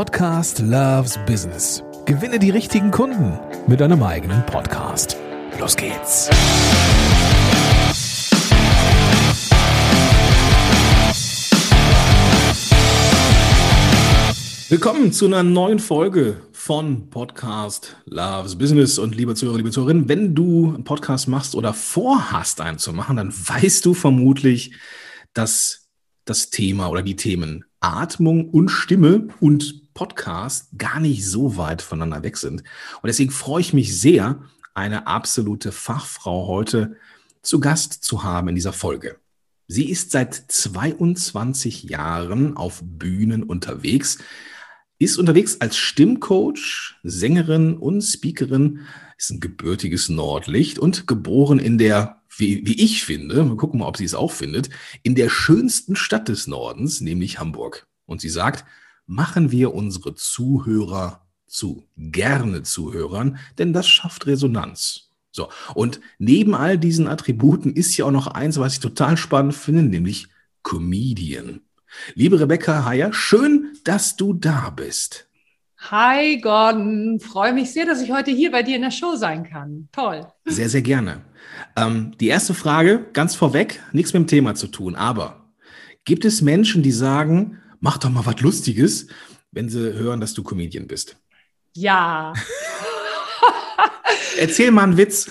Podcast Loves Business. Gewinne die richtigen Kunden mit deinem eigenen Podcast. Los geht's. Willkommen zu einer neuen Folge von Podcast Loves Business. Und liebe Zuhörer, liebe Zuhörerinnen, wenn du einen Podcast machst oder vorhast, einen zu machen, dann weißt du vermutlich, dass das Thema oder die Themen Atmung und Stimme und Podcast gar nicht so weit voneinander weg sind. Und deswegen freue ich mich sehr, eine absolute Fachfrau heute zu Gast zu haben in dieser Folge. Sie ist seit 22 Jahren auf Bühnen unterwegs, ist unterwegs als Stimmcoach, Sängerin und Speakerin, ist ein gebürtiges Nordlicht und geboren in der wie, wie ich finde, wir gucken mal, ob sie es auch findet, in der schönsten Stadt des Nordens, nämlich Hamburg. Und sie sagt, machen wir unsere Zuhörer zu gerne Zuhörern, denn das schafft Resonanz. So, und neben all diesen Attributen ist ja auch noch eins, was ich total spannend finde, nämlich Comedian. Liebe Rebecca Heyer, schön, dass du da bist. Hi Gordon, freue mich sehr, dass ich heute hier bei dir in der Show sein kann. Toll. Sehr, sehr gerne. Ähm, die erste Frage, ganz vorweg, nichts mit dem Thema zu tun, aber gibt es Menschen, die sagen, mach doch mal was Lustiges, wenn sie hören, dass du Comedian bist? Ja. Erzähl mal einen Witz.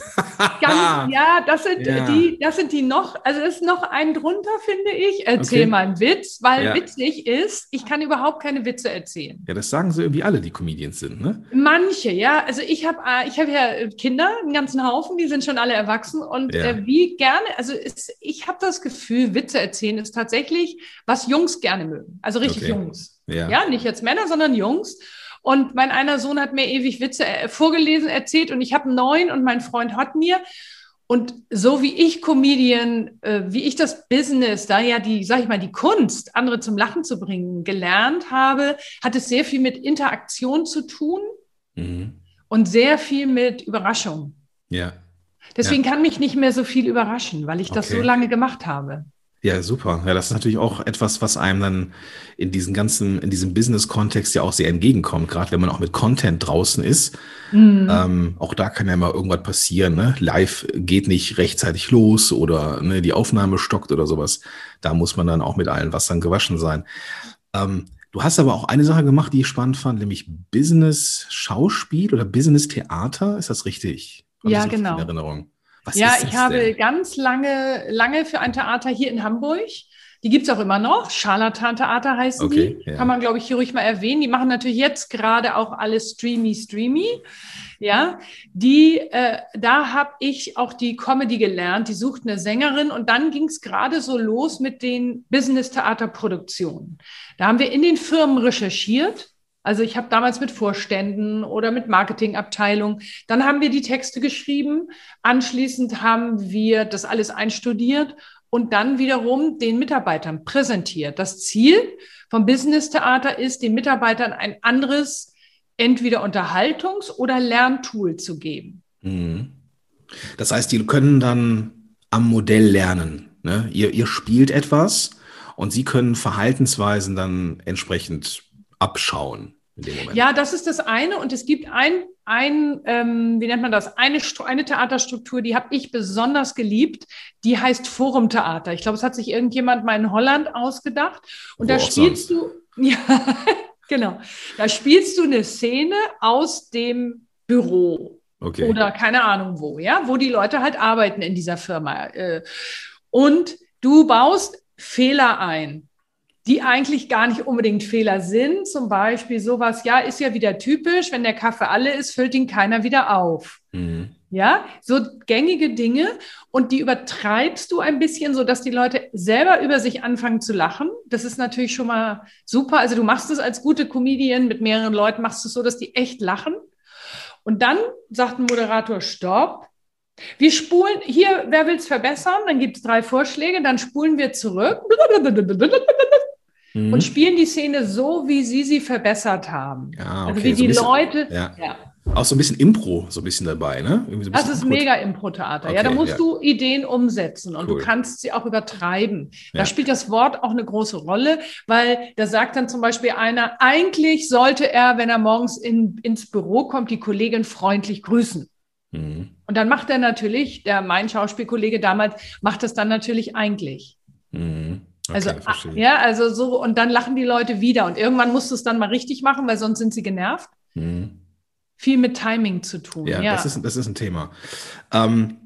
Ganz, ja, das sind ja. die, das sind die noch, also es ist noch ein drunter, finde ich. Erzähl okay. mal einen Witz, weil ja. witzig ist, ich kann überhaupt keine Witze erzählen. Ja, das sagen sie irgendwie alle, die Comedians sind, ne? Manche, ja. Also ich habe äh, ich hab ja Kinder, einen ganzen Haufen, die sind schon alle erwachsen und ja. äh, wie gerne, also ist, ich habe das Gefühl, Witze erzählen ist tatsächlich, was Jungs gerne mögen. Also richtig okay. Jungs. Ja. ja, nicht jetzt Männer, sondern Jungs. Und mein einer Sohn hat mir ewig Witze äh, vorgelesen, erzählt und ich habe neun und mein Freund hat mir. Und so wie ich Comedian, äh, wie ich das Business, da ja die, sag ich mal, die Kunst, andere zum Lachen zu bringen, gelernt habe, hat es sehr viel mit Interaktion zu tun mhm. und sehr viel mit Überraschung. Ja. Deswegen ja. kann mich nicht mehr so viel überraschen, weil ich das okay. so lange gemacht habe. Ja, super. Ja, das ist natürlich auch etwas, was einem dann in diesem ganzen, in diesem Business-Kontext ja auch sehr entgegenkommt, gerade wenn man auch mit Content draußen ist. Mhm. Ähm, auch da kann ja mal irgendwas passieren. Ne? Live geht nicht rechtzeitig los oder ne, die Aufnahme stockt oder sowas. Da muss man dann auch mit allen Wassern gewaschen sein. Ähm, du hast aber auch eine Sache gemacht, die ich spannend fand, nämlich Business-Schauspiel oder Business-Theater. Ist das richtig? Hab ja, genau. In Erinnerung? Was ja, ich habe denn? ganz lange, lange für ein Theater hier in Hamburg. Die gibt es auch immer noch. Scharlatan-Theater heißen okay, die. Ja. Kann man, glaube ich, hier ruhig mal erwähnen. Die machen natürlich jetzt gerade auch alles streamy, streamy. Ja, die, äh, da habe ich auch die Comedy gelernt. Die sucht eine Sängerin und dann ging es gerade so los mit den Business-Theater-Produktionen. Da haben wir in den Firmen recherchiert also ich habe damals mit Vorständen oder mit Marketingabteilung, dann haben wir die Texte geschrieben, anschließend haben wir das alles einstudiert und dann wiederum den Mitarbeitern präsentiert. Das Ziel vom Business Theater ist, den Mitarbeitern ein anderes entweder Unterhaltungs- oder Lerntool zu geben. Mhm. Das heißt, die können dann am Modell lernen. Ne? Ihr, ihr spielt etwas und sie können Verhaltensweisen dann entsprechend abschauen in dem Moment. Ja, das ist das eine. Und es gibt ein, ein ähm, wie nennt man das, eine, eine Theaterstruktur, die habe ich besonders geliebt. Die heißt Forumtheater. Ich glaube, es hat sich irgendjemand mal in Holland ausgedacht. Und Wo da spielst sonst? du, ja, genau, da spielst du eine Szene aus dem Büro. Okay. Oder keine Ahnung wo, ja, wo die Leute halt arbeiten in dieser Firma. Äh. Und du baust Fehler ein die eigentlich gar nicht unbedingt Fehler sind. Zum Beispiel sowas, ja, ist ja wieder typisch, wenn der Kaffee alle ist, füllt ihn keiner wieder auf. Mhm. Ja, so gängige Dinge und die übertreibst du ein bisschen, so dass die Leute selber über sich anfangen zu lachen. Das ist natürlich schon mal super. Also du machst es als gute Comedian mit mehreren Leuten, machst es so, dass die echt lachen. Und dann sagt ein Moderator, stopp. Wir spulen hier, wer will es verbessern? Dann gibt es drei Vorschläge, dann spulen wir zurück mhm. und spielen die Szene so, wie sie sie verbessert haben. Ja, okay. Also wie die so Leute. Ja. ja. Auch so ein bisschen Impro, so ein bisschen dabei, ne? So das ist Impro mega Impro-Theater. Okay, ja, da musst ja. du Ideen umsetzen und cool. du kannst sie auch übertreiben. Ja. Da spielt das Wort auch eine große Rolle, weil da sagt dann zum Beispiel einer, eigentlich sollte er, wenn er morgens in, ins Büro kommt, die Kollegin freundlich grüßen. Mhm. Und dann macht er natürlich, der mein Schauspielkollege damals, macht das dann natürlich eigentlich. Mhm. Okay, also, verstehe. ja, also so, und dann lachen die Leute wieder. Und irgendwann musst du es dann mal richtig machen, weil sonst sind sie genervt. Mhm. Viel mit Timing zu tun. Ja, ja. Das, ist, das ist ein Thema. Ähm,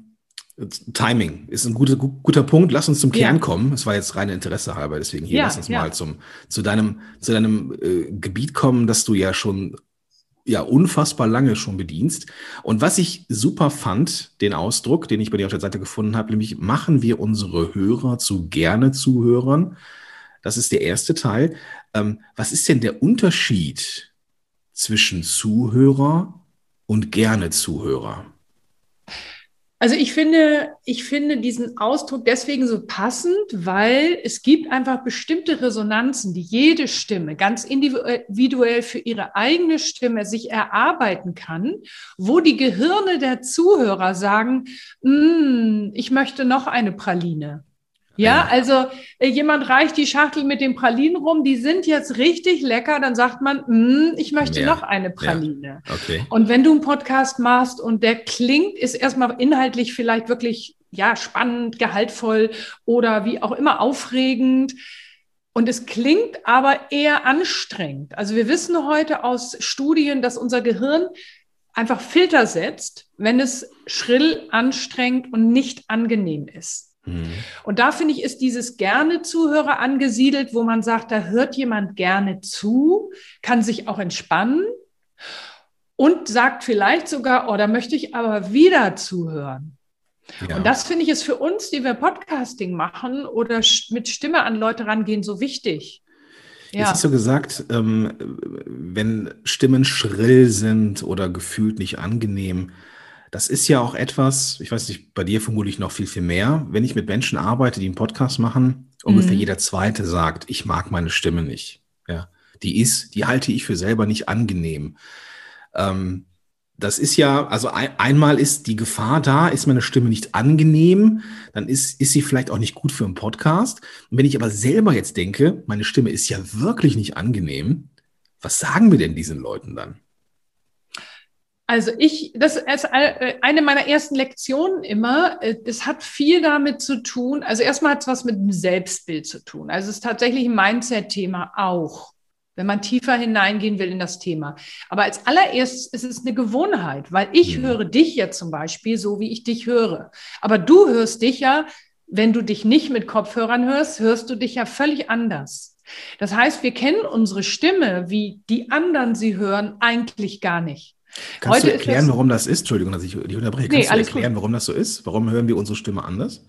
Timing ist ein guter, guter Punkt. Lass uns zum Kern ja. kommen. Es war jetzt reine Interesse halber, deswegen hier, ja, lass uns mal zum, zu deinem, zu deinem äh, Gebiet kommen, das du ja schon ja unfassbar lange schon bedienst. Und was ich super fand, den Ausdruck, den ich bei dir auf der Seite gefunden habe, nämlich machen wir unsere Hörer zu gerne Zuhörern. Das ist der erste Teil. Ähm, was ist denn der Unterschied zwischen Zuhörer und gerne Zuhörer? Also ich finde, ich finde diesen Ausdruck deswegen so passend, weil es gibt einfach bestimmte Resonanzen, die jede Stimme ganz individuell für ihre eigene Stimme sich erarbeiten kann, wo die Gehirne der Zuhörer sagen, mm, ich möchte noch eine Praline. Ja, also äh, jemand reicht die Schachtel mit den Pralinen rum, die sind jetzt richtig lecker, dann sagt man, mm, ich möchte ja. noch eine Praline. Ja. Okay. Und wenn du einen Podcast machst und der klingt, ist erstmal inhaltlich vielleicht wirklich ja spannend, gehaltvoll oder wie auch immer aufregend. Und es klingt aber eher anstrengend. Also wir wissen heute aus Studien, dass unser Gehirn einfach Filter setzt, wenn es schrill, anstrengend und nicht angenehm ist. Mhm. Und da finde ich, ist dieses gerne Zuhörer angesiedelt, wo man sagt, da hört jemand gerne zu, kann sich auch entspannen und sagt vielleicht sogar, oh, da möchte ich aber wieder zuhören. Ja. Und das finde ich ist für uns, die wir Podcasting machen oder mit Stimme an Leute rangehen, so wichtig. Ja. Jetzt hast du gesagt, ähm, wenn Stimmen schrill sind oder gefühlt nicht angenehm, das ist ja auch etwas, ich weiß nicht, bei dir vermutlich noch viel, viel mehr. Wenn ich mit Menschen arbeite, die einen Podcast machen, ungefähr mhm. jeder zweite sagt, ich mag meine Stimme nicht. Ja, die ist, die halte ich für selber nicht angenehm. Ähm, das ist ja, also ein, einmal ist die Gefahr da, ist meine Stimme nicht angenehm, dann ist, ist sie vielleicht auch nicht gut für einen Podcast. Und wenn ich aber selber jetzt denke, meine Stimme ist ja wirklich nicht angenehm, was sagen wir denn diesen Leuten dann? Also ich, das ist äh, eine meiner ersten Lektionen immer. Äh, das hat viel damit zu tun. Also erstmal hat es was mit dem Selbstbild zu tun. Also es ist tatsächlich ein Mindset-Thema auch, wenn man tiefer hineingehen will in das Thema. Aber als allererstes ist es eine Gewohnheit, weil ich mhm. höre dich ja zum Beispiel so, wie ich dich höre. Aber du hörst dich ja, wenn du dich nicht mit Kopfhörern hörst, hörst du dich ja völlig anders. Das heißt, wir kennen unsere Stimme, wie die anderen sie hören, eigentlich gar nicht. Kannst Heute du erklären, warum das ist? Entschuldigung, dass ich dich unterbreche. Kannst nee, du erklären, gut. warum das so ist? Warum hören wir unsere Stimme anders?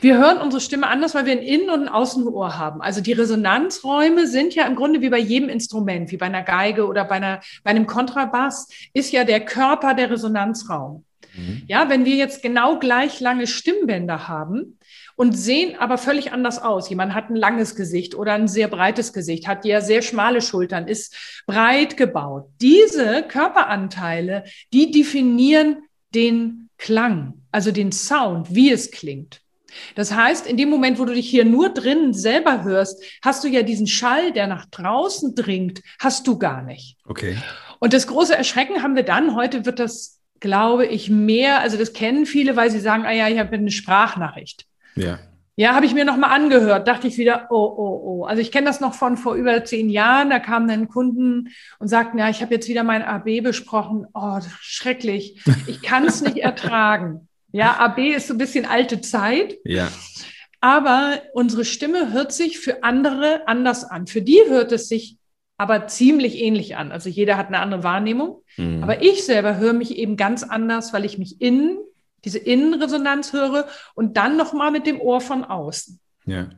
Wir hören unsere Stimme anders, weil wir ein Innen- und ein Außenohr haben. Also die Resonanzräume sind ja im Grunde wie bei jedem Instrument, wie bei einer Geige oder bei, einer, bei einem Kontrabass, ist ja der Körper der Resonanzraum. Mhm. Ja, wenn wir jetzt genau gleich lange Stimmbänder haben, und sehen aber völlig anders aus. Jemand hat ein langes Gesicht oder ein sehr breites Gesicht, hat ja sehr schmale Schultern, ist breit gebaut. Diese Körperanteile, die definieren den Klang, also den Sound, wie es klingt. Das heißt, in dem Moment, wo du dich hier nur drinnen selber hörst, hast du ja diesen Schall, der nach draußen dringt, hast du gar nicht. Okay. Und das große Erschrecken haben wir dann. Heute wird das, glaube ich, mehr, also das kennen viele, weil sie sagen, ah ja, ich habe eine Sprachnachricht. Ja. Ja, habe ich mir nochmal angehört, dachte ich wieder, oh, oh, oh. Also ich kenne das noch von vor über zehn Jahren, da kamen dann Kunden und sagten, ja, ich habe jetzt wieder mein AB besprochen. Oh, schrecklich, ich kann es nicht ertragen. Ja, AB ist so ein bisschen alte Zeit. Ja. Aber unsere Stimme hört sich für andere anders an. Für die hört es sich aber ziemlich ähnlich an. Also jeder hat eine andere Wahrnehmung. Mhm. Aber ich selber höre mich eben ganz anders, weil ich mich innen diese Innenresonanz höre und dann nochmal mit dem Ohr von außen. Ja.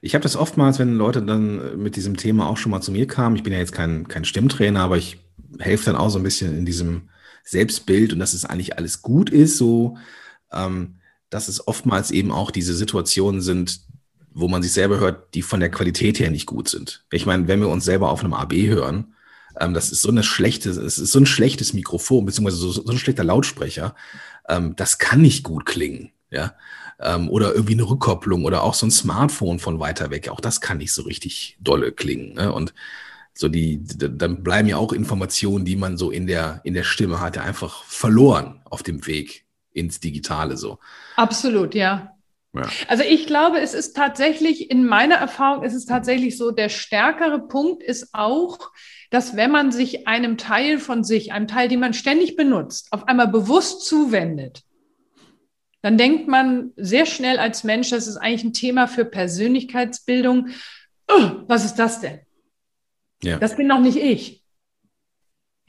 Ich habe das oftmals, wenn Leute dann mit diesem Thema auch schon mal zu mir kamen. Ich bin ja jetzt kein, kein Stimmtrainer, aber ich helfe dann auch so ein bisschen in diesem Selbstbild und dass es eigentlich alles gut ist, so, ähm, dass es oftmals eben auch diese Situationen sind, wo man sich selber hört, die von der Qualität her nicht gut sind. Ich meine, wenn wir uns selber auf einem AB hören, ähm, das ist so eine schlechte, es ist so ein schlechtes Mikrofon, beziehungsweise so, so ein schlechter Lautsprecher, ähm, das kann nicht gut klingen, ja. Ähm, oder irgendwie eine Rückkopplung oder auch so ein Smartphone von weiter weg, auch das kann nicht so richtig dolle klingen. Ne? Und so die, dann bleiben ja auch Informationen, die man so in der, in der Stimme hatte, einfach verloren auf dem Weg ins Digitale so. Absolut, ja. Ja. Also ich glaube, es ist tatsächlich, in meiner Erfahrung ist es tatsächlich so, der stärkere Punkt ist auch, dass wenn man sich einem Teil von sich, einem Teil, den man ständig benutzt, auf einmal bewusst zuwendet, dann denkt man sehr schnell als Mensch, das ist eigentlich ein Thema für Persönlichkeitsbildung. Oh, was ist das denn? Ja. Das bin noch nicht ich.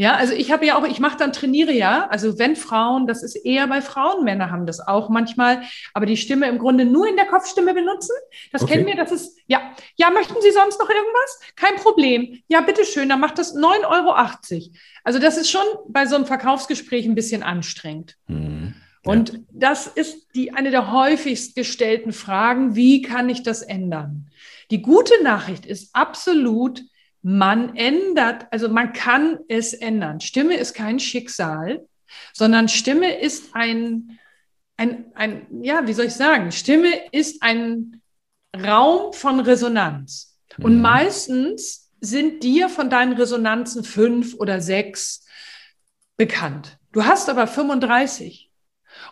Ja, also ich habe ja auch, ich mache dann trainiere ja, also wenn Frauen, das ist eher bei Frauen, Männer haben das auch manchmal, aber die Stimme im Grunde nur in der Kopfstimme benutzen. Das okay. kennen wir, das ist, ja, ja, möchten Sie sonst noch irgendwas? Kein Problem. Ja, bitteschön, dann macht das 9,80 Euro. Also das ist schon bei so einem Verkaufsgespräch ein bisschen anstrengend. Mhm. Ja. Und das ist die, eine der häufigst gestellten Fragen, wie kann ich das ändern? Die gute Nachricht ist absolut, man ändert, also man kann es ändern. Stimme ist kein Schicksal, sondern Stimme ist ein, ein, ein, ja, wie soll ich sagen, Stimme ist ein Raum von Resonanz. Mhm. Und meistens sind dir von deinen Resonanzen fünf oder sechs bekannt. Du hast aber 35.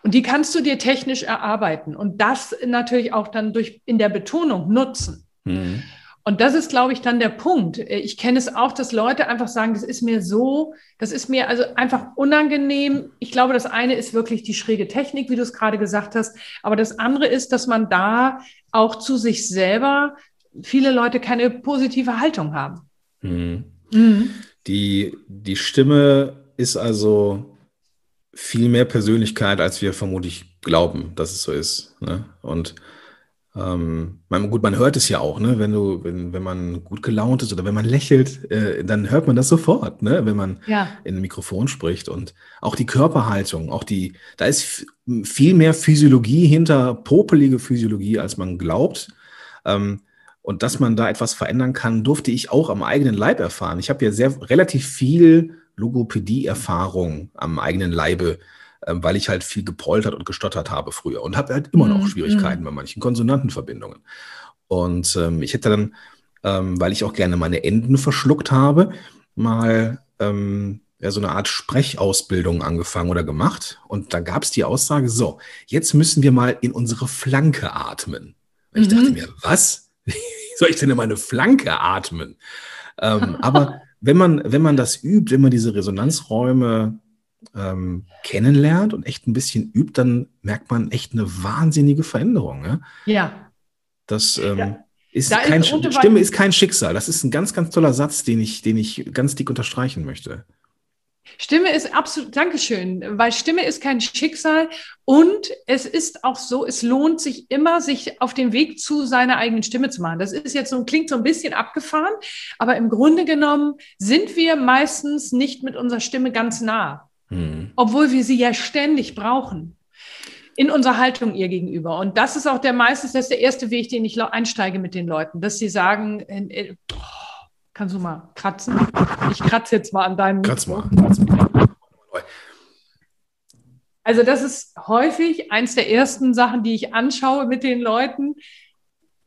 Und die kannst du dir technisch erarbeiten und das natürlich auch dann durch in der Betonung nutzen. Mhm. Und das ist, glaube ich, dann der Punkt. Ich kenne es auch, dass Leute einfach sagen, das ist mir so, das ist mir also einfach unangenehm. Ich glaube, das eine ist wirklich die schräge Technik, wie du es gerade gesagt hast. Aber das andere ist, dass man da auch zu sich selber viele Leute keine positive Haltung haben. Mhm. Mhm. Die, die Stimme ist also viel mehr Persönlichkeit, als wir vermutlich glauben, dass es so ist. Ne? Und ähm, man, gut, man hört es ja auch, ne? wenn du, wenn, wenn man gut gelaunt ist oder wenn man lächelt, äh, dann hört man das sofort, ne? wenn man ja. in ein Mikrofon spricht. Und auch die Körperhaltung, auch die, da ist viel mehr Physiologie hinter, popelige Physiologie, als man glaubt. Ähm, und dass man da etwas verändern kann, durfte ich auch am eigenen Leib erfahren. Ich habe ja sehr relativ viel Logopädie-Erfahrung am eigenen Leibe ähm, weil ich halt viel gepoltert und gestottert habe früher und habe halt immer noch mhm. Schwierigkeiten bei manchen Konsonantenverbindungen. Und ähm, ich hätte dann, ähm, weil ich auch gerne meine Enden verschluckt habe, mal ähm, ja, so eine Art Sprechausbildung angefangen oder gemacht. Und da gab es die Aussage, so, jetzt müssen wir mal in unsere Flanke atmen. Und ich mhm. dachte mir, was? Wie soll ich denn in meine Flanke atmen? Ähm, aber wenn man, wenn man das übt, wenn man diese Resonanzräume ähm, kennenlernt und echt ein bisschen übt, dann merkt man echt eine wahnsinnige Veränderung. Ja. ja. Das ähm, ja. ist da kein, ist Stimme ist kein Schicksal. Das ist ein ganz, ganz toller Satz, den ich, den ich ganz dick unterstreichen möchte. Stimme ist absolut, Dankeschön, weil Stimme ist kein Schicksal und es ist auch so, es lohnt sich immer, sich auf den Weg zu seiner eigenen Stimme zu machen. Das ist jetzt so, klingt so ein bisschen abgefahren, aber im Grunde genommen sind wir meistens nicht mit unserer Stimme ganz nah. Mhm. Obwohl wir sie ja ständig brauchen in unserer Haltung ihr gegenüber. Und das ist auch der meistens, das ist der erste Weg, den ich einsteige mit den Leuten, dass sie sagen, oh, kannst du mal kratzen? Ich kratze jetzt mal an deinem. Kratz mal. Kratz mal. Also das ist häufig eins der ersten Sachen, die ich anschaue mit den Leuten.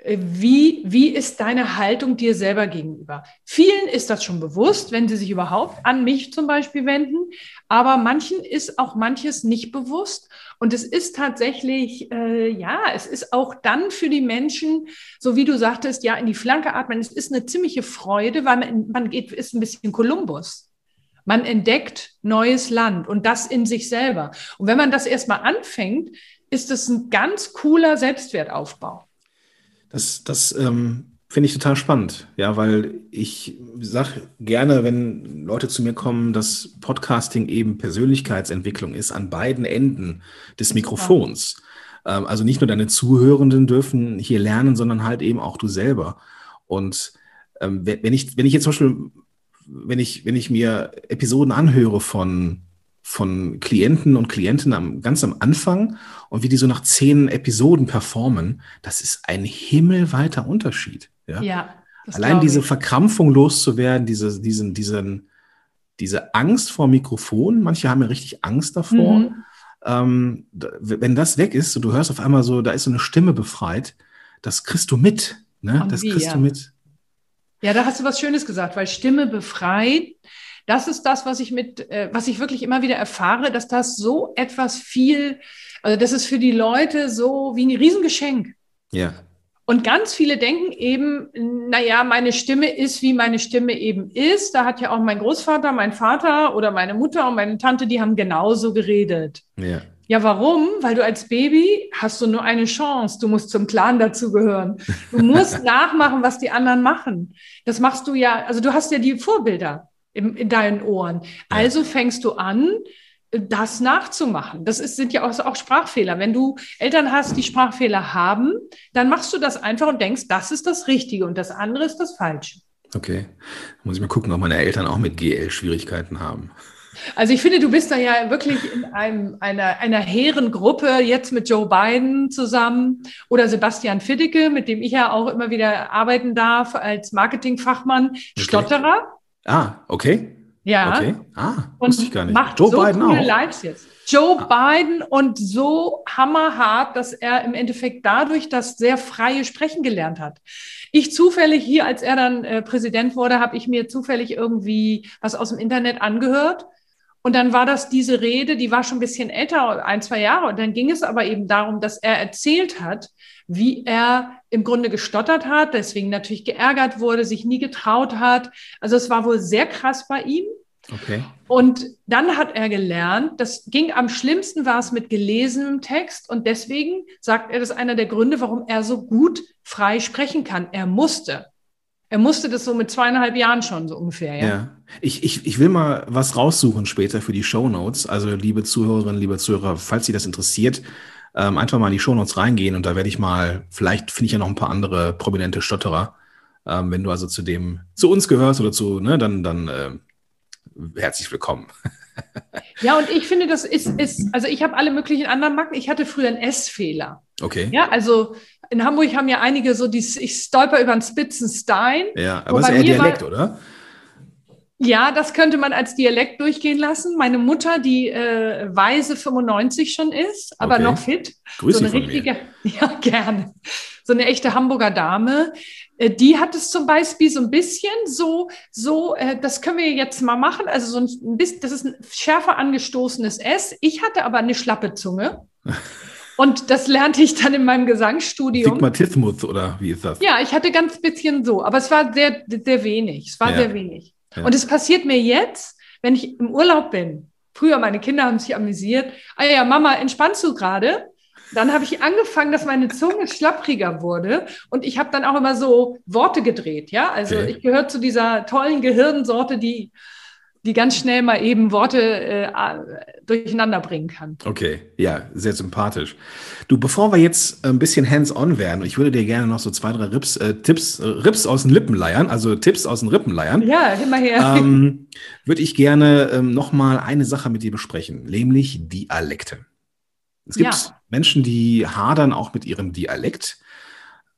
Äh, wie, wie ist deine Haltung dir selber gegenüber? Vielen ist das schon bewusst, wenn sie sich überhaupt an mich zum Beispiel wenden, aber manchen ist auch manches nicht bewusst. Und es ist tatsächlich, äh, ja, es ist auch dann für die Menschen, so wie du sagtest, ja, in die Flanke atmen. Es ist eine ziemliche Freude, weil man, man geht, ist ein bisschen Kolumbus. Man entdeckt neues Land und das in sich selber. Und wenn man das erstmal anfängt, ist es ein ganz cooler Selbstwertaufbau. Das, das ähm, finde ich total spannend, ja, weil ich sage gerne, wenn Leute zu mir kommen, dass Podcasting eben Persönlichkeitsentwicklung ist an beiden Enden des Mikrofons. Ähm, also nicht nur deine Zuhörenden dürfen hier lernen, sondern halt eben auch du selber. Und ähm, wenn ich, wenn ich jetzt zum Beispiel, wenn ich, wenn ich mir Episoden anhöre von von Klienten und Klientinnen am, ganz am Anfang und wie die so nach zehn Episoden performen, das ist ein himmelweiter Unterschied. Ja. ja Allein diese Verkrampfung loszuwerden, diese, diesen, diesen, diese Angst vor Mikrofon, manche haben ja richtig Angst davor. Mhm. Ähm, wenn das weg ist und du hörst auf einmal so, da ist so eine Stimme befreit, das kriegst du mit. Ne? Das kriegst ja. du mit. Ja, da hast du was Schönes gesagt, weil Stimme befreit, das ist das, was ich mit, äh, was ich wirklich immer wieder erfahre, dass das so etwas viel, also das ist für die Leute so wie ein Riesengeschenk. Ja. Und ganz viele denken eben, naja, meine Stimme ist, wie meine Stimme eben ist. Da hat ja auch mein Großvater, mein Vater oder meine Mutter und meine Tante, die haben genauso geredet. Ja. Ja, warum? Weil du als Baby hast du nur eine Chance. Du musst zum Clan dazugehören. Du musst nachmachen, was die anderen machen. Das machst du ja, also du hast ja die Vorbilder in, in deinen Ohren. Also fängst du an, das nachzumachen. Das ist, sind ja auch, auch, Sprachfehler. Wenn du Eltern hast, die Sprachfehler haben, dann machst du das einfach und denkst, das ist das Richtige und das andere ist das Falsche. Okay. Da muss ich mal gucken, ob meine Eltern auch mit GL Schwierigkeiten haben. Also ich finde, du bist da ja wirklich in einem, einer, einer hehren Gruppe, jetzt mit Joe Biden zusammen oder Sebastian Fiddecke, mit dem ich ja auch immer wieder arbeiten darf als Marketingfachmann, okay. Stotterer. Ah, okay. Ja. Okay. Ah, und wusste ich gar nicht. Macht Joe so Biden coole auch. Lives jetzt. Joe ah. Biden und so hammerhart, dass er im Endeffekt dadurch das sehr freie Sprechen gelernt hat. Ich zufällig hier, als er dann äh, Präsident wurde, habe ich mir zufällig irgendwie was aus dem Internet angehört. Und dann war das diese Rede, die war schon ein bisschen älter, ein, zwei Jahre. Und dann ging es aber eben darum, dass er erzählt hat, wie er im Grunde gestottert hat, deswegen natürlich geärgert wurde, sich nie getraut hat. Also es war wohl sehr krass bei ihm. Okay. Und dann hat er gelernt, das ging am schlimmsten war es mit gelesenem Text und deswegen sagt er, das ist einer der Gründe, warum er so gut frei sprechen kann. Er musste. Er musste das so mit zweieinhalb Jahren schon so ungefähr, ja. ja. Ich, ich, ich will mal was raussuchen später für die Show Notes. Also, liebe Zuhörerinnen, liebe Zuhörer, falls Sie das interessiert, ähm, einfach mal in die Shownotes reingehen und da werde ich mal, vielleicht finde ich ja noch ein paar andere prominente Stotterer. Ähm, wenn du also zu dem, zu uns gehörst oder zu, ne, dann, dann äh, herzlich willkommen. ja, und ich finde, das ist, ist also ich habe alle möglichen anderen Macken. Ich hatte früher einen S-Fehler. Okay. Ja, also in Hamburg haben ja einige so, die, ich stolper über einen Spitzenstein. Ja, aber es ist eher Dialekt, oder? Ja, das könnte man als Dialekt durchgehen lassen. Meine Mutter, die äh, weise 95 schon ist, aber okay. noch fit. Grüß so eine richtige, ja, gerne. So eine echte Hamburger Dame. Äh, die hat es zum Beispiel so ein bisschen so, so, äh, das können wir jetzt mal machen. Also so ein bisschen, das ist ein schärfer angestoßenes S. Ich hatte aber eine schlappe Zunge. Und das lernte ich dann in meinem Gesangsstudium. Stigmatismus oder wie ist das? Ja, ich hatte ganz bisschen so, aber es war sehr, sehr wenig. Es war ja. sehr wenig. Ja. Und es passiert mir jetzt, wenn ich im Urlaub bin. Früher, meine Kinder haben sich amüsiert. Ah ja, Mama, entspannst du gerade? Dann habe ich angefangen, dass meine Zunge schlappriger wurde und ich habe dann auch immer so Worte gedreht. Ja, also okay. ich gehöre zu dieser tollen Gehirnsorte, die die ganz schnell mal eben Worte äh, durcheinander bringen kann. Okay, ja, sehr sympathisch. Du, bevor wir jetzt ein bisschen hands-on werden, ich würde dir gerne noch so zwei, drei Rips, äh, Tipps, äh, Rips aus den Lippen leiern, also Tipps aus den Rippen leiern. Ja, immer her. Ähm, würde ich gerne ähm, noch mal eine Sache mit dir besprechen, nämlich Dialekte. Es gibt ja. Menschen, die hadern auch mit ihrem Dialekt.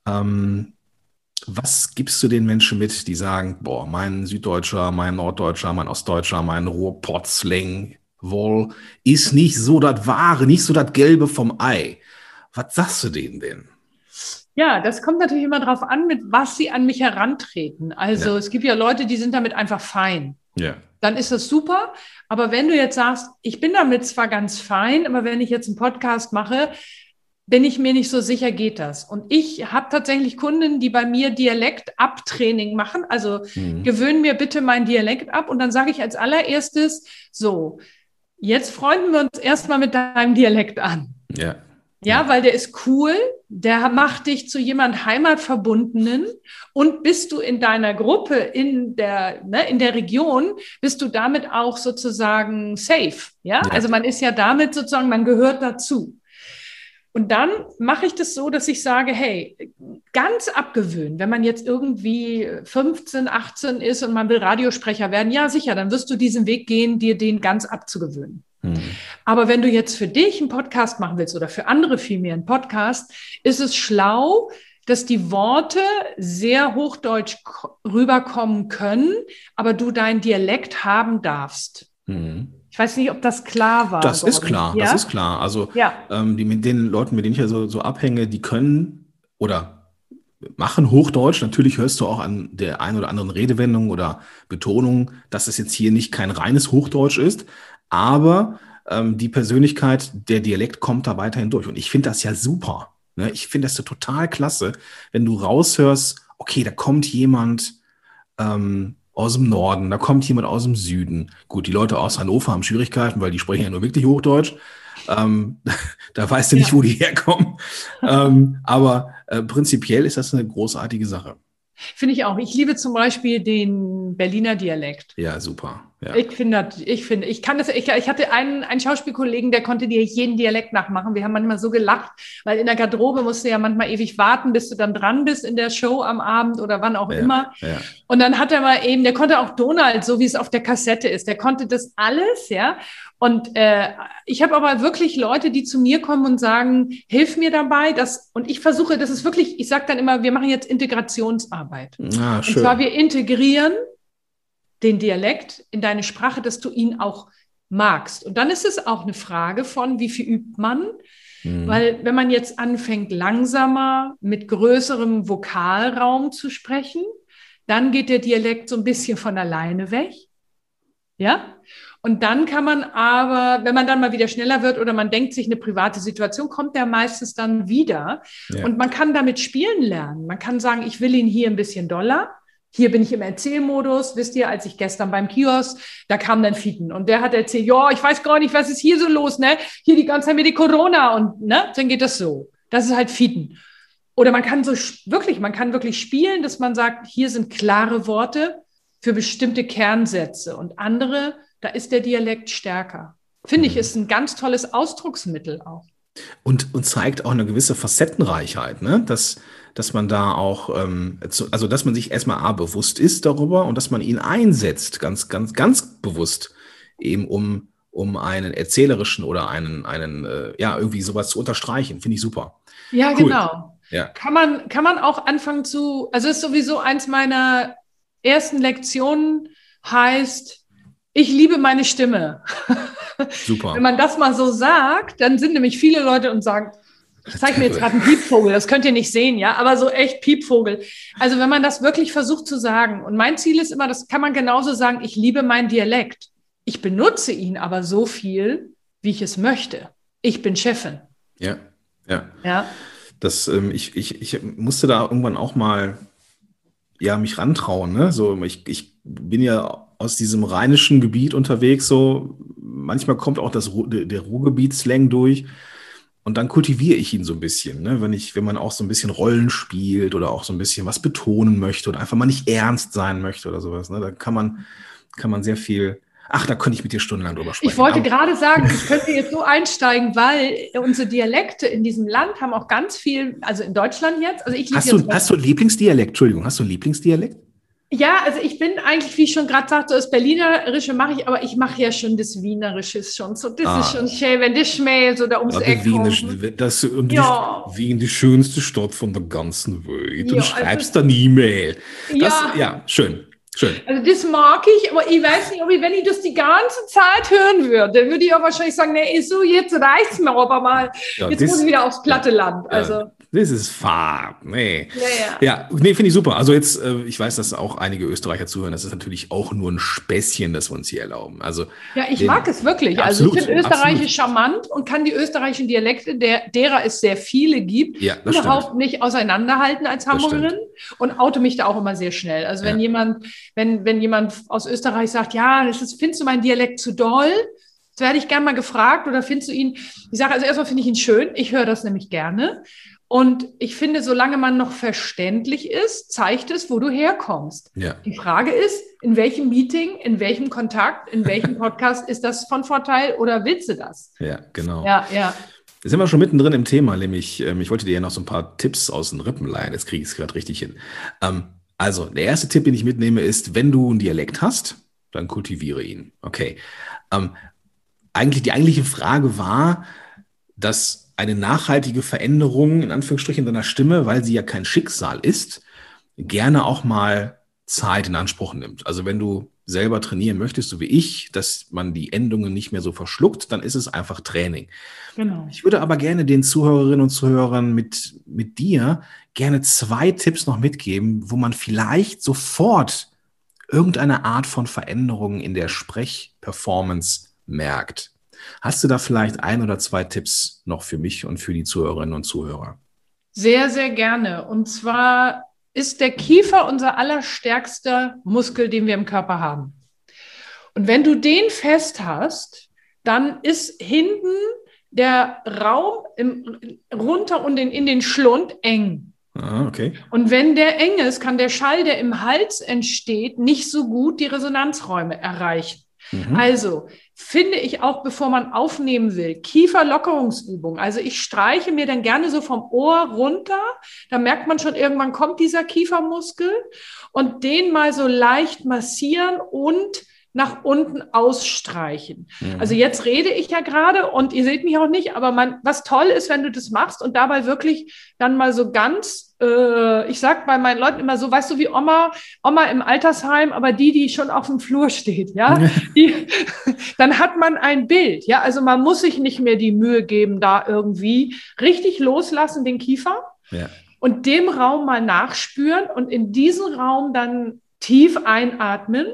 Ähm, was gibst du den Menschen mit, die sagen, boah, mein Süddeutscher, mein Norddeutscher, mein Ostdeutscher, mein Ruhrpott-Slang wohl ist nicht so das Wahre, nicht so das Gelbe vom Ei. Was sagst du denen denn? Ja, das kommt natürlich immer darauf an, mit was sie an mich herantreten. Also ja. es gibt ja Leute, die sind damit einfach fein. Ja. Dann ist das super. Aber wenn du jetzt sagst, ich bin damit zwar ganz fein, aber wenn ich jetzt einen Podcast mache, bin ich mir nicht so sicher, geht das. Und ich habe tatsächlich Kunden, die bei mir Dialekt-Abtraining machen. Also mhm. gewöhnen mir bitte mein Dialekt ab. Und dann sage ich als allererstes, so, jetzt freunden wir uns erstmal mit deinem Dialekt an. Ja. Ja, weil der ist cool, der macht dich zu jemand Heimatverbundenen und bist du in deiner Gruppe, in der, ne, in der Region, bist du damit auch sozusagen safe. Ja? ja, also man ist ja damit sozusagen, man gehört dazu. Und dann mache ich das so, dass ich sage, hey, ganz abgewöhnen, wenn man jetzt irgendwie 15, 18 ist und man will Radiosprecher werden, ja sicher, dann wirst du diesen Weg gehen, dir den ganz abzugewöhnen. Mhm. Aber wenn du jetzt für dich einen Podcast machen willst oder für andere vielmehr einen Podcast, ist es schlau, dass die Worte sehr hochdeutsch rüberkommen können, aber du deinen Dialekt haben darfst. Mhm. Ich weiß nicht, ob das klar war. Das ist klar, ja? das ist klar. Also ja. ähm, die, mit den Leuten, mit denen ich ja so, so abhänge, die können oder machen Hochdeutsch. Natürlich hörst du auch an der einen oder anderen Redewendung oder Betonung, dass es jetzt hier nicht kein reines Hochdeutsch ist, aber ähm, die Persönlichkeit, der Dialekt kommt da weiterhin durch. Und ich finde das ja super. Ne? Ich finde das so total klasse, wenn du raushörst, okay, da kommt jemand ähm, aus dem Norden, da kommt jemand aus dem Süden. Gut, die Leute aus Hannover haben Schwierigkeiten, weil die sprechen ja nur wirklich Hochdeutsch. Ähm, da weißt du nicht, ja. wo die herkommen. ähm, aber äh, prinzipiell ist das eine großartige Sache. Finde ich auch. Ich liebe zum Beispiel den Berliner Dialekt. Ja, super. Ja. Ich finde, ich finde, ich kann das, ich, ich hatte einen, einen Schauspielkollegen, der konnte dir jeden Dialekt nachmachen. Wir haben manchmal so gelacht, weil in der Garderobe musst du ja manchmal ewig warten, bis du dann dran bist in der Show am Abend oder wann auch ja, immer. Ja. Und dann hat er mal eben, der konnte auch Donald, so wie es auf der Kassette ist, der konnte das alles, ja. Und äh, ich habe aber wirklich Leute, die zu mir kommen und sagen, hilf mir dabei, dass, und ich versuche, das ist wirklich, ich sage dann immer, wir machen jetzt Integrationsarbeit. Ah, schön. Und zwar wir integrieren den Dialekt in deine Sprache, dass du ihn auch magst. Und dann ist es auch eine Frage von, wie viel übt man? Mhm. Weil wenn man jetzt anfängt, langsamer mit größerem Vokalraum zu sprechen, dann geht der Dialekt so ein bisschen von alleine weg. Ja? Und dann kann man aber, wenn man dann mal wieder schneller wird oder man denkt sich eine private Situation, kommt der meistens dann wieder. Ja. Und man kann damit spielen lernen. Man kann sagen, ich will ihn hier ein bisschen doller. Hier bin ich im Erzählmodus. Wisst ihr, als ich gestern beim Kiosk, da kam dann Fieten und der hat erzählt, ja, ich weiß gar nicht, was ist hier so los, ne? Hier die ganze Zeit mit die Corona und, ne? Dann geht das so. Das ist halt Fieten. Oder man kann so wirklich, man kann wirklich spielen, dass man sagt, hier sind klare Worte für bestimmte Kernsätze und andere, da ist der Dialekt stärker. Finde ich, mhm. ist ein ganz tolles Ausdrucksmittel auch. Und, und zeigt auch eine gewisse Facettenreichheit, ne? dass, dass man da auch, ähm, also dass man sich erstmal A bewusst ist darüber und dass man ihn einsetzt, ganz, ganz, ganz bewusst, eben um, um einen erzählerischen oder einen, einen äh, ja, irgendwie sowas zu unterstreichen. Finde ich super. Ja, cool. genau. Ja. Kann, man, kann man auch anfangen zu, also ist sowieso eins meiner ersten Lektionen heißt, ich liebe meine Stimme. Super. Wenn man das mal so sagt, dann sind nämlich viele Leute und sagen, ich zeige mir jetzt gerade einen Piepvogel, das könnt ihr nicht sehen, ja, aber so echt Piepvogel. Also wenn man das wirklich versucht zu sagen, und mein Ziel ist immer, das kann man genauso sagen, ich liebe meinen Dialekt. Ich benutze ihn aber so viel, wie ich es möchte. Ich bin Chefin. Ja, ja. Ja. Das, ähm, ich, ich, ich musste da irgendwann auch mal ja, mich rantrauen. Ne? So, ich, ich bin ja aus diesem rheinischen Gebiet unterwegs, so manchmal kommt auch das, der Ruhrgebiet-Slang durch. Und dann kultiviere ich ihn so ein bisschen, ne? wenn ich, wenn man auch so ein bisschen Rollen spielt oder auch so ein bisschen was betonen möchte oder einfach mal nicht ernst sein möchte oder sowas. Ne? Da kann man, kann man sehr viel. Ach, da könnte ich mit dir stundenlang drüber sprechen. Ich wollte Aber, gerade sagen, ich könnte jetzt so einsteigen, weil unsere Dialekte in diesem Land haben auch ganz viel, also in Deutschland jetzt. Also ich hast, du, hast du Lieblingsdialekt? Entschuldigung, hast du Lieblingsdialekt? Ja, also ich bin eigentlich, wie ich schon gerade sagte, das Berlinerische mache ich, aber ich mache ja schon das Wienerische schon so. Das ah. ist schon schön, wenn das Schmäh so da ums ja, Eck kommt. Das und ja. Wien die schönste Stadt von der ganzen Welt. Du ja, schreibst also, dann E-Mail. Ja. ja, schön. Schön. Also das mag ich, aber ich weiß nicht, ob ich, wenn ich das die ganze Zeit hören würde, würde ich ja wahrscheinlich sagen, nee, so, jetzt reicht's mir aber mal. Ja, jetzt das, muss ich wieder aufs platte Land. Also. Das ist Farb. Nee. Ja, ja. ja nee, finde ich super. Also jetzt, äh, ich weiß, dass auch einige Österreicher zuhören. Das ist natürlich auch nur ein Späßchen, das wir uns hier erlauben. Also, ja, ich den, mag es wirklich. Ja, also ich finde Österreichisch charmant und kann die österreichischen Dialekte, der, derer es sehr viele gibt, ja, überhaupt stimmt. nicht auseinanderhalten als Hamburgerin und auto mich da auch immer sehr schnell. Also wenn jemand, wenn, wenn jemand aus Österreich sagt, ja, das ist, findest du meinen Dialekt zu doll? Das werde ich gerne mal gefragt oder findest du ihn? Ich sage, also erstmal finde ich ihn schön. Ich höre das nämlich gerne. Und ich finde, solange man noch verständlich ist, zeigt es, wo du herkommst. Ja. Die Frage ist, in welchem Meeting, in welchem Kontakt, in welchem Podcast ist das von Vorteil oder willst du das? Ja, genau. Ja, ja. Jetzt sind wir schon mittendrin im Thema, nämlich, ähm, ich wollte dir ja noch so ein paar Tipps aus den Rippen leihen. Jetzt kriege ich es gerade richtig hin. Ähm, also, der erste Tipp, den ich mitnehme, ist, wenn du einen Dialekt hast, dann kultiviere ihn. Okay. Ähm, eigentlich, die eigentliche Frage war, dass eine nachhaltige Veränderung in Anführungsstrichen deiner Stimme, weil sie ja kein Schicksal ist, gerne auch mal Zeit in Anspruch nimmt. Also wenn du selber trainieren möchtest, so wie ich, dass man die Endungen nicht mehr so verschluckt, dann ist es einfach Training. Genau. Ich würde aber gerne den Zuhörerinnen und Zuhörern mit, mit dir gerne zwei Tipps noch mitgeben, wo man vielleicht sofort irgendeine Art von Veränderung in der Sprechperformance merkt. Hast du da vielleicht ein oder zwei Tipps noch für mich und für die Zuhörerinnen und Zuhörer? Sehr, sehr gerne. Und zwar ist der Kiefer unser allerstärkster Muskel, den wir im Körper haben. Und wenn du den fest hast, dann ist hinten der Raum im, runter und in, in den Schlund eng. Ah, okay. Und wenn der eng ist, kann der Schall, der im Hals entsteht, nicht so gut die Resonanzräume erreichen. Mhm. Also finde ich auch, bevor man aufnehmen will, Kieferlockerungsübung. Also ich streiche mir dann gerne so vom Ohr runter. Da merkt man schon, irgendwann kommt dieser Kiefermuskel und den mal so leicht massieren und nach unten ausstreichen. Mhm. Also jetzt rede ich ja gerade und ihr seht mich auch nicht, aber man, was toll ist, wenn du das machst und dabei wirklich dann mal so ganz, äh, ich sag bei meinen Leuten immer so, weißt du, wie Oma, Oma im Altersheim, aber die, die schon auf dem Flur steht, ja, die, dann hat man ein Bild, ja, also man muss sich nicht mehr die Mühe geben, da irgendwie richtig loslassen, den Kiefer. Ja. Und dem Raum mal nachspüren und in diesen Raum dann tief einatmen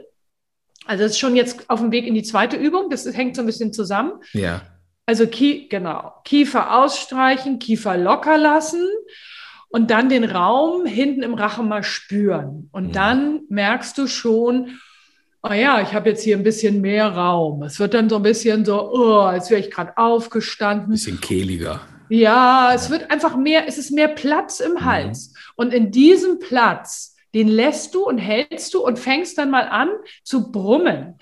also das ist schon jetzt auf dem Weg in die zweite Übung. Das hängt so ein bisschen zusammen. Ja. Also Kie genau, Kiefer ausstreichen, Kiefer locker lassen und dann den Raum hinten im Rachen mal spüren. Und ja. dann merkst du schon, oh ja, ich habe jetzt hier ein bisschen mehr Raum. Es wird dann so ein bisschen so, oh, als wäre ich gerade aufgestanden. Ein bisschen kehliger. Ja, es wird einfach mehr, es ist mehr Platz im mhm. Hals. Mhm. Und in diesem Platz den lässt du und hältst du und fängst dann mal an zu brummen.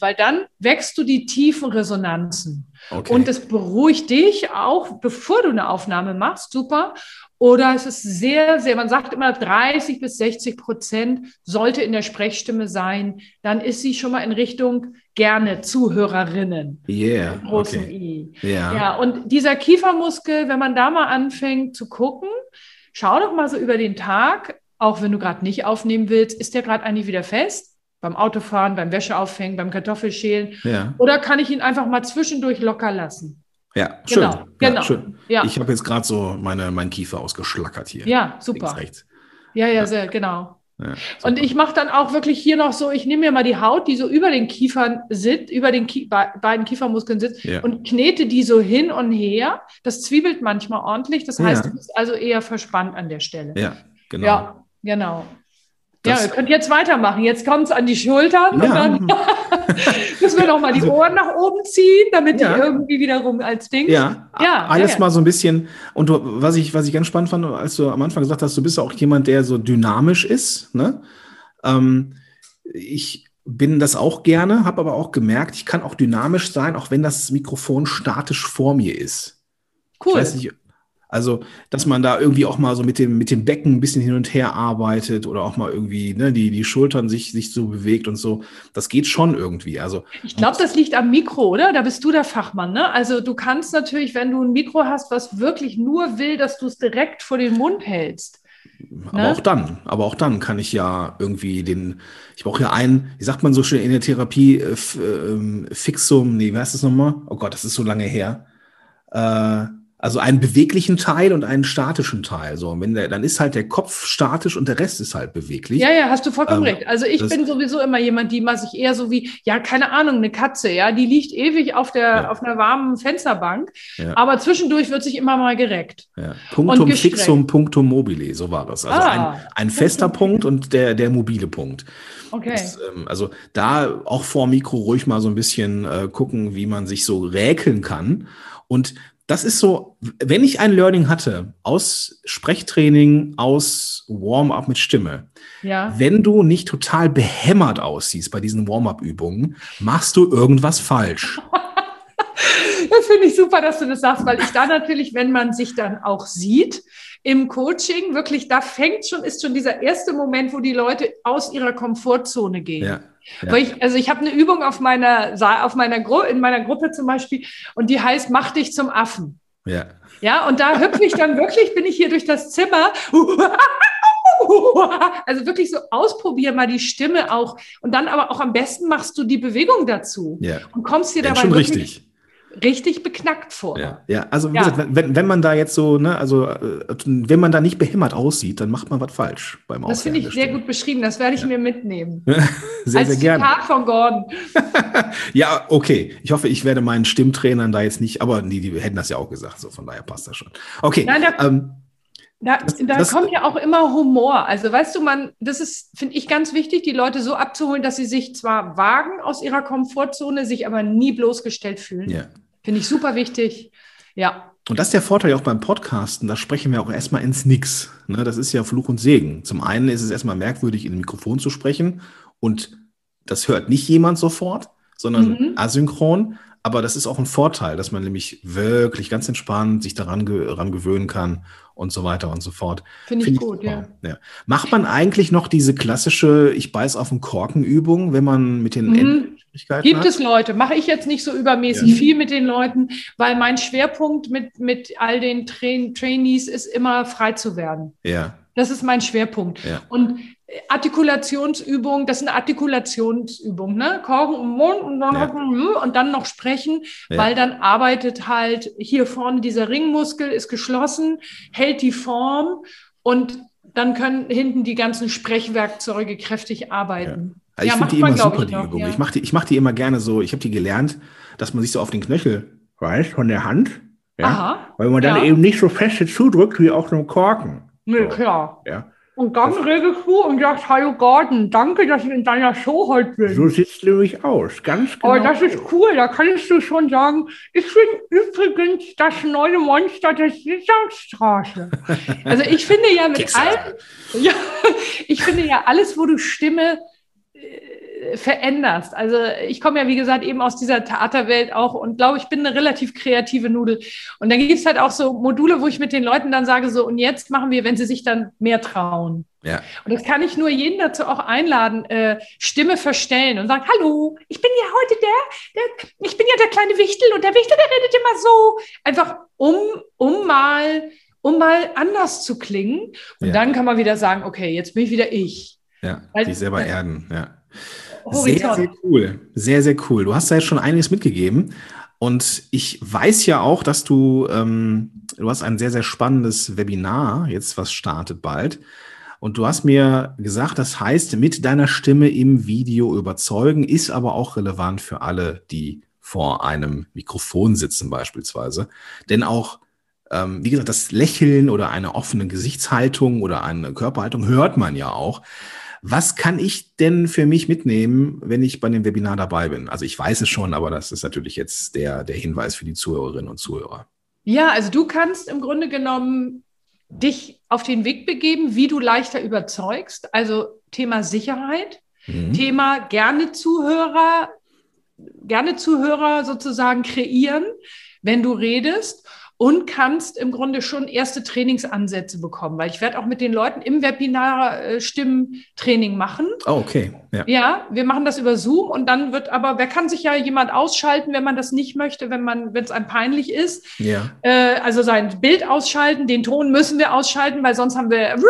Weil dann wächst du die tiefen Resonanzen. Okay. Und es beruhigt dich auch, bevor du eine Aufnahme machst. Super. Oder es ist sehr, sehr, man sagt immer 30 bis 60 Prozent sollte in der Sprechstimme sein. Dann ist sie schon mal in Richtung gerne Zuhörerinnen. Yeah. Großen okay. I. Yeah. Ja, und dieser Kiefermuskel, wenn man da mal anfängt zu gucken, schau doch mal so über den Tag, auch wenn du gerade nicht aufnehmen willst, ist der gerade eigentlich wieder fest? Beim Autofahren, beim Wäscheaufhängen, beim Kartoffelschälen? Ja. Oder kann ich ihn einfach mal zwischendurch locker lassen? Ja, schön. Genau, ja, genau. Schön. Ja. Ich habe jetzt gerade so meine, meinen Kiefer ausgeschlackert hier. Ja, super. Ja, ja, sehr, genau. Ja, und ich mache dann auch wirklich hier noch so, ich nehme mir mal die Haut, die so über den Kiefern sitzt, über den Kie beiden Kiefermuskeln sitzt ja. und knete die so hin und her. Das zwiebelt manchmal ordentlich. Das heißt, ja. du bist also eher verspannt an der Stelle. Ja, genau. Ja, genau. Das ja, ihr könnt jetzt weitermachen. Jetzt kommt es an die Schultern ja. und dann müssen wir noch mal die also, Ohren nach oben ziehen, damit ja. die irgendwie wiederum als Ding. Ja, ja alles ja, mal so ein bisschen. Und du, was ich, was ich ganz spannend fand, als du am Anfang gesagt hast, du bist auch jemand, der so dynamisch ist. Ne? Ähm, ich bin das auch gerne, habe aber auch gemerkt, ich kann auch dynamisch sein, auch wenn das Mikrofon statisch vor mir ist. Cool. Ich weiß nicht, also, dass man da irgendwie auch mal so mit dem, mit dem Becken ein bisschen hin und her arbeitet oder auch mal irgendwie ne, die, die Schultern sich, sich so bewegt und so. Das geht schon irgendwie. Also, ich glaube, das liegt am Mikro, oder? Da bist du der Fachmann. Ne? Also du kannst natürlich, wenn du ein Mikro hast, was wirklich nur will, dass du es direkt vor den Mund hältst. Aber ne? auch dann, aber auch dann kann ich ja irgendwie den, ich brauche ja einen, wie sagt man so schön in der Therapie, äh, äh, Fixum, nee, wie heißt das nochmal? Oh Gott, das ist so lange her. Äh, also einen beweglichen Teil und einen statischen Teil. So, und wenn der, dann ist halt der Kopf statisch und der Rest ist halt beweglich. Ja, ja, hast du vollkommen ähm, recht. Also ich bin sowieso immer jemand, die mache sich eher so wie, ja, keine Ahnung, eine Katze, ja, die liegt ewig auf der, ja. auf einer warmen Fensterbank, ja. aber zwischendurch wird sich immer mal gereckt. Ja. Punktum fixum, punctum mobile, so war das. Also ah, ein, ein fester Punkt und der, der mobile Punkt. Okay. Das, ähm, also da auch vor Mikro ruhig mal so ein bisschen äh, gucken, wie man sich so räkeln kann. Und das ist so, wenn ich ein Learning hatte aus Sprechtraining, aus Warm-up mit Stimme, ja. wenn du nicht total behämmert aussiehst bei diesen Warm-up-Übungen, machst du irgendwas falsch. das finde ich super, dass du das sagst, weil ich da natürlich, wenn man sich dann auch sieht, im Coaching, wirklich, da fängt schon, ist schon dieser erste Moment, wo die Leute aus ihrer Komfortzone gehen. Ja. Ja. Ich, also ich habe eine Übung auf meiner, auf meiner Gru in meiner Gruppe zum Beispiel und die heißt, mach dich zum Affen. Ja. Ja, und da hüpfe ich dann wirklich, bin ich hier durch das Zimmer. Also wirklich so ausprobieren mal die Stimme auch. Und dann aber auch am besten machst du die Bewegung dazu. Ja. Und kommst dir dabei schon richtig richtig beknackt vor. Ja, ja. also wie ja. gesagt, wenn, wenn man da jetzt so, ne, also äh, wenn man da nicht behämmert aussieht, dann macht man was falsch beim Das finde ich sehr gut beschrieben, das werde ich ja. mir mitnehmen. sehr, Als sehr gerne. Zitat von Gordon. ja, okay. Ich hoffe, ich werde meinen Stimmtrainern da jetzt nicht, aber die, die hätten das ja auch gesagt, so von daher passt das schon. Okay. Nein, da, ähm, da, das, da das, kommt ja auch immer Humor. Also weißt du, man, das ist, finde ich, ganz wichtig, die Leute so abzuholen, dass sie sich zwar wagen aus ihrer Komfortzone, sich aber nie bloßgestellt fühlen. Ja. Finde ich super wichtig. Ja. Und das ist der Vorteil auch beim Podcasten, da sprechen wir auch erstmal ins Nix. Ne? Das ist ja Fluch und Segen. Zum einen ist es erstmal merkwürdig, in ein Mikrofon zu sprechen und das hört nicht jemand sofort, sondern mhm. asynchron. Aber das ist auch ein Vorteil, dass man nämlich wirklich ganz entspannt sich daran, ge daran gewöhnen kann und so weiter und so fort. Finde ich, Find ich gut, ja. ja. Macht man eigentlich noch diese klassische Ich beiß auf den Korken Übung, wenn man mit den mhm. Schwierigkeiten Gibt hat? es Leute, mache ich jetzt nicht so übermäßig ja. viel mit den Leuten, weil mein Schwerpunkt mit, mit all den Train Trainees ist immer frei zu werden. Ja. Das ist mein Schwerpunkt. Ja. Und Artikulationsübung, das ist eine Artikulationsübung, ne? Korken im Mund und dann, ja. und dann noch sprechen, ja. weil dann arbeitet halt hier vorne dieser Ringmuskel ist geschlossen, hält die Form und dann können hinten die ganzen Sprechwerkzeuge kräftig arbeiten. Also ja, ich finde die immer super, die Übung. Ich mache die, mach die immer gerne so, ich habe die gelernt, dass man sich so auf den Knöchel weiß von der Hand. Ja? Aha. Weil man dann eben nicht so fest zudrückt wie auf einem Korken. Nee, so. klar. Ja. Und redest du und sagst, hallo Gordon, danke, dass ich in deiner Show heute bin. So sieht's nämlich aus, ganz genau. Aber das ist cool, da kannst du schon sagen, ich bin übrigens das neue Monster der Sesamstraße. also ich finde ja mit allem, ja, ich finde ja alles, wo du Stimme veränderst. Also ich komme ja, wie gesagt, eben aus dieser Theaterwelt auch und glaube, ich bin eine relativ kreative Nudel. Und dann gibt es halt auch so Module, wo ich mit den Leuten dann sage, so, und jetzt machen wir, wenn sie sich dann mehr trauen. Ja. Und das kann ich nur jeden dazu auch einladen, äh, Stimme verstellen und sagen, hallo, ich bin ja heute der, der, ich bin ja der kleine Wichtel und der Wichtel, der redet immer so. Einfach um, um mal, um mal anders zu klingen. Und ja. dann kann man wieder sagen, okay, jetzt bin ich wieder ich. Ja, Weil, sich selber erden, ja. Sehr, sehr cool. Sehr, sehr cool. Du hast da jetzt schon einiges mitgegeben. Und ich weiß ja auch, dass du, ähm, du hast ein sehr, sehr spannendes Webinar, jetzt was startet bald. Und du hast mir gesagt, das heißt, mit deiner Stimme im Video überzeugen, ist aber auch relevant für alle, die vor einem Mikrofon sitzen beispielsweise. Denn auch, ähm, wie gesagt, das Lächeln oder eine offene Gesichtshaltung oder eine Körperhaltung hört man ja auch. Was kann ich denn für mich mitnehmen, wenn ich bei dem Webinar dabei bin? Also ich weiß es schon, aber das ist natürlich jetzt der, der Hinweis für die Zuhörerinnen und Zuhörer. Ja, also du kannst im Grunde genommen dich auf den Weg begeben, wie du leichter überzeugst. Also Thema Sicherheit, mhm. Thema gerne Zuhörer, gerne Zuhörer sozusagen kreieren, wenn du redest und kannst im Grunde schon erste Trainingsansätze bekommen, weil ich werde auch mit den Leuten im Webinar äh, Stimmtraining machen. Oh, okay. Ja. ja, wir machen das über Zoom und dann wird aber, wer kann sich ja jemand ausschalten, wenn man das nicht möchte, wenn man, wenn es einem peinlich ist. Ja. Äh, also sein Bild ausschalten, den Ton müssen wir ausschalten, weil sonst haben wir.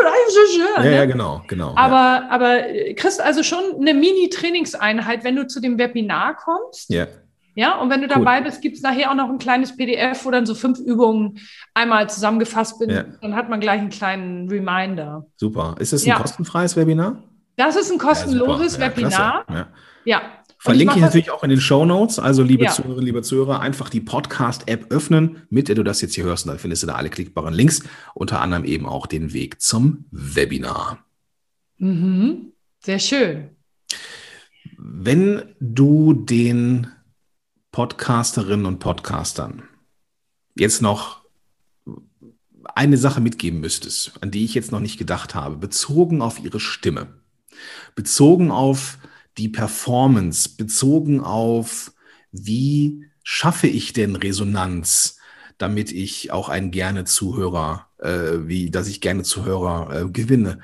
Ja, ja, genau, genau. Aber, ja. aber äh, kriegst also schon eine Mini-Trainingseinheit, wenn du zu dem Webinar kommst. Ja. Ja, und wenn du dabei cool. bist, gibt es nachher auch noch ein kleines PDF, wo dann so fünf Übungen einmal zusammengefasst sind. Ja. Dann hat man gleich einen kleinen Reminder. Super. Ist das ein ja. kostenfreies Webinar? Das ist ein kostenloses ja, Webinar. Ja. ja. Verlinke ich, ich natürlich auch in den Show Notes. Also, liebe ja. Zuhörerinnen, liebe Zuhörer, einfach die Podcast-App öffnen, mit der du das jetzt hier hörst. Und dann findest du da alle klickbaren Links, unter anderem eben auch den Weg zum Webinar. Mhm. Sehr schön. Wenn du den Podcasterinnen und Podcastern jetzt noch eine Sache mitgeben müsstest, an die ich jetzt noch nicht gedacht habe, bezogen auf ihre Stimme, bezogen auf die Performance, bezogen auf, wie schaffe ich denn Resonanz, damit ich auch ein gerne Zuhörer äh, wie dass ich gerne Zuhörer äh, gewinne.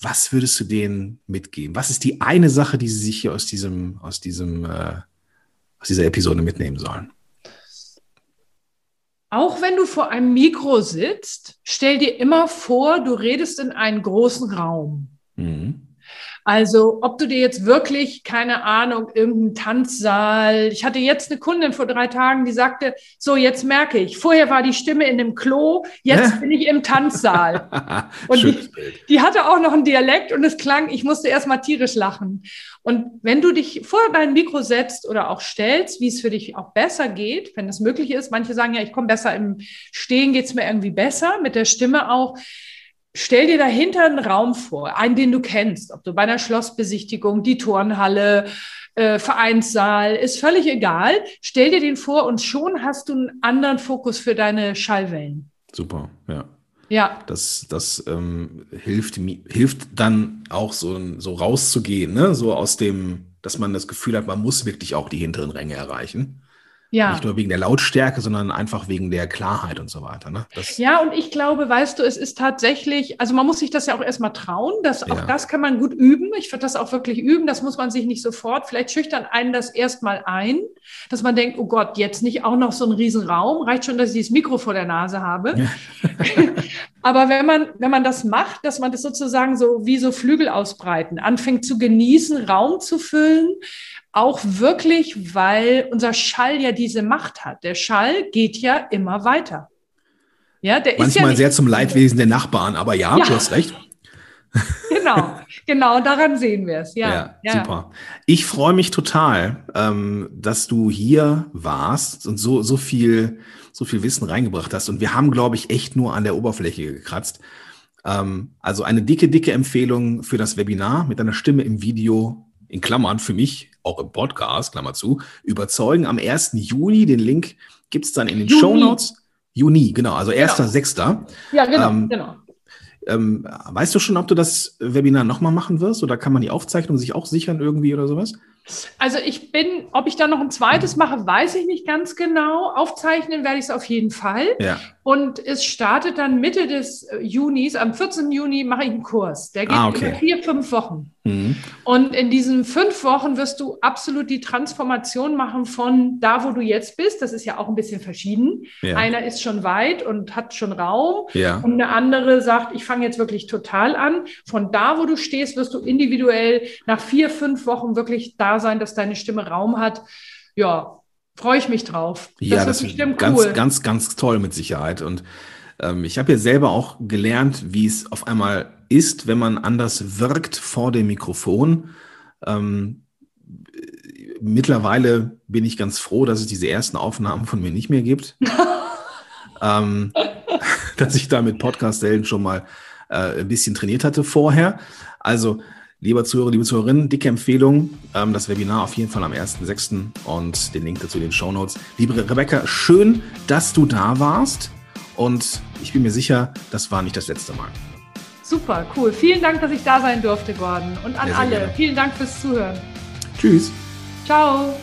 Was würdest du denen mitgeben? Was ist die eine Sache, die sie sich hier aus diesem, aus diesem, äh, aus dieser Episode mitnehmen sollen? Auch wenn du vor einem Mikro sitzt, stell dir immer vor, du redest in einen großen Raum. Mhm. Also, ob du dir jetzt wirklich, keine Ahnung, irgendeinen Tanzsaal. Ich hatte jetzt eine Kundin vor drei Tagen, die sagte, so, jetzt merke ich, vorher war die Stimme in dem Klo, jetzt bin ich im Tanzsaal. und die, die, hatte auch noch einen Dialekt und es klang, ich musste erst mal tierisch lachen. Und wenn du dich vor dein Mikro setzt oder auch stellst, wie es für dich auch besser geht, wenn es möglich ist, manche sagen ja, ich komme besser im Stehen, geht es mir irgendwie besser, mit der Stimme auch Stell dir dahinter einen Raum vor, einen, den du kennst, ob du bei einer Schlossbesichtigung, die Turnhalle, äh, Vereinssaal, ist völlig egal. Stell dir den vor und schon hast du einen anderen Fokus für deine Schallwellen. Super, ja. Ja. Das, das ähm, hilft, hilft dann auch so, so rauszugehen, ne? so aus dem, dass man das Gefühl hat, man muss wirklich auch die hinteren Ränge erreichen. Ja. Nicht nur wegen der Lautstärke, sondern einfach wegen der Klarheit und so weiter. Ne? Das ja, und ich glaube, weißt du, es ist tatsächlich, also man muss sich das ja auch erstmal trauen. Das, ja. Auch das kann man gut üben. Ich würde das auch wirklich üben. Das muss man sich nicht sofort. Vielleicht schüchtern einen das erstmal ein, dass man denkt, oh Gott, jetzt nicht auch noch so ein Riesenraum. Reicht schon, dass ich dieses Mikro vor der Nase habe. Ja. Aber wenn man, wenn man das macht, dass man das sozusagen so wie so Flügel ausbreiten, anfängt zu genießen, Raum zu füllen, auch wirklich, weil unser Schall ja diese Macht hat. Der Schall geht ja immer weiter. Ja, der Manchmal ist ja sehr zum Leidwesen der Nachbarn, aber ja, ja. du hast recht. Genau, genau, daran sehen wir es. Ja, ja, ja, super. Ich freue mich total, ähm, dass du hier warst und so, so viel, so viel Wissen reingebracht hast. Und wir haben, glaube ich, echt nur an der Oberfläche gekratzt. Ähm, also eine dicke, dicke Empfehlung für das Webinar mit deiner Stimme im Video in Klammern für mich, auch im Podcast, Klammer zu, überzeugen am 1. Juni. Den Link gibt es dann in den Juni. Show Notes. Juni, genau, also 1.6. Genau. Ja, genau, ähm, genau. Ähm, weißt du schon, ob du das Webinar nochmal machen wirst oder kann man die Aufzeichnung sich auch sichern irgendwie oder sowas? Also ich bin, ob ich da noch ein zweites mache, weiß ich nicht ganz genau. Aufzeichnen werde ich es auf jeden Fall. Ja. Und es startet dann Mitte des Junis, am 14. Juni mache ich einen Kurs. Der geht ah, okay. über vier, fünf Wochen. Mhm. Und in diesen fünf Wochen wirst du absolut die Transformation machen von da, wo du jetzt bist. Das ist ja auch ein bisschen verschieden. Ja. Einer ist schon weit und hat schon Raum. Ja. Und eine andere sagt, ich fange jetzt wirklich total an. Von da, wo du stehst, wirst du individuell nach vier, fünf Wochen wirklich da sein, dass deine Stimme Raum hat. Ja, freue ich mich drauf. Das ja, das ist ganz, cool. ganz, ganz toll mit Sicherheit. Und ähm, ich habe ja selber auch gelernt, wie es auf einmal ist, wenn man anders wirkt vor dem Mikrofon. Ähm, mittlerweile bin ich ganz froh, dass es diese ersten Aufnahmen von mir nicht mehr gibt. ähm, dass ich da mit Podcast-Helden schon mal äh, ein bisschen trainiert hatte vorher. Also Lieber Zuhörer, liebe Zuhörerinnen, dicke Empfehlung. Ähm, das Webinar auf jeden Fall am 1.6. und den Link dazu in den Show Notes. Liebe Rebecca, schön, dass du da warst. Und ich bin mir sicher, das war nicht das letzte Mal. Super, cool. Vielen Dank, dass ich da sein durfte, Gordon. Und an alle, gerne. vielen Dank fürs Zuhören. Tschüss. Ciao.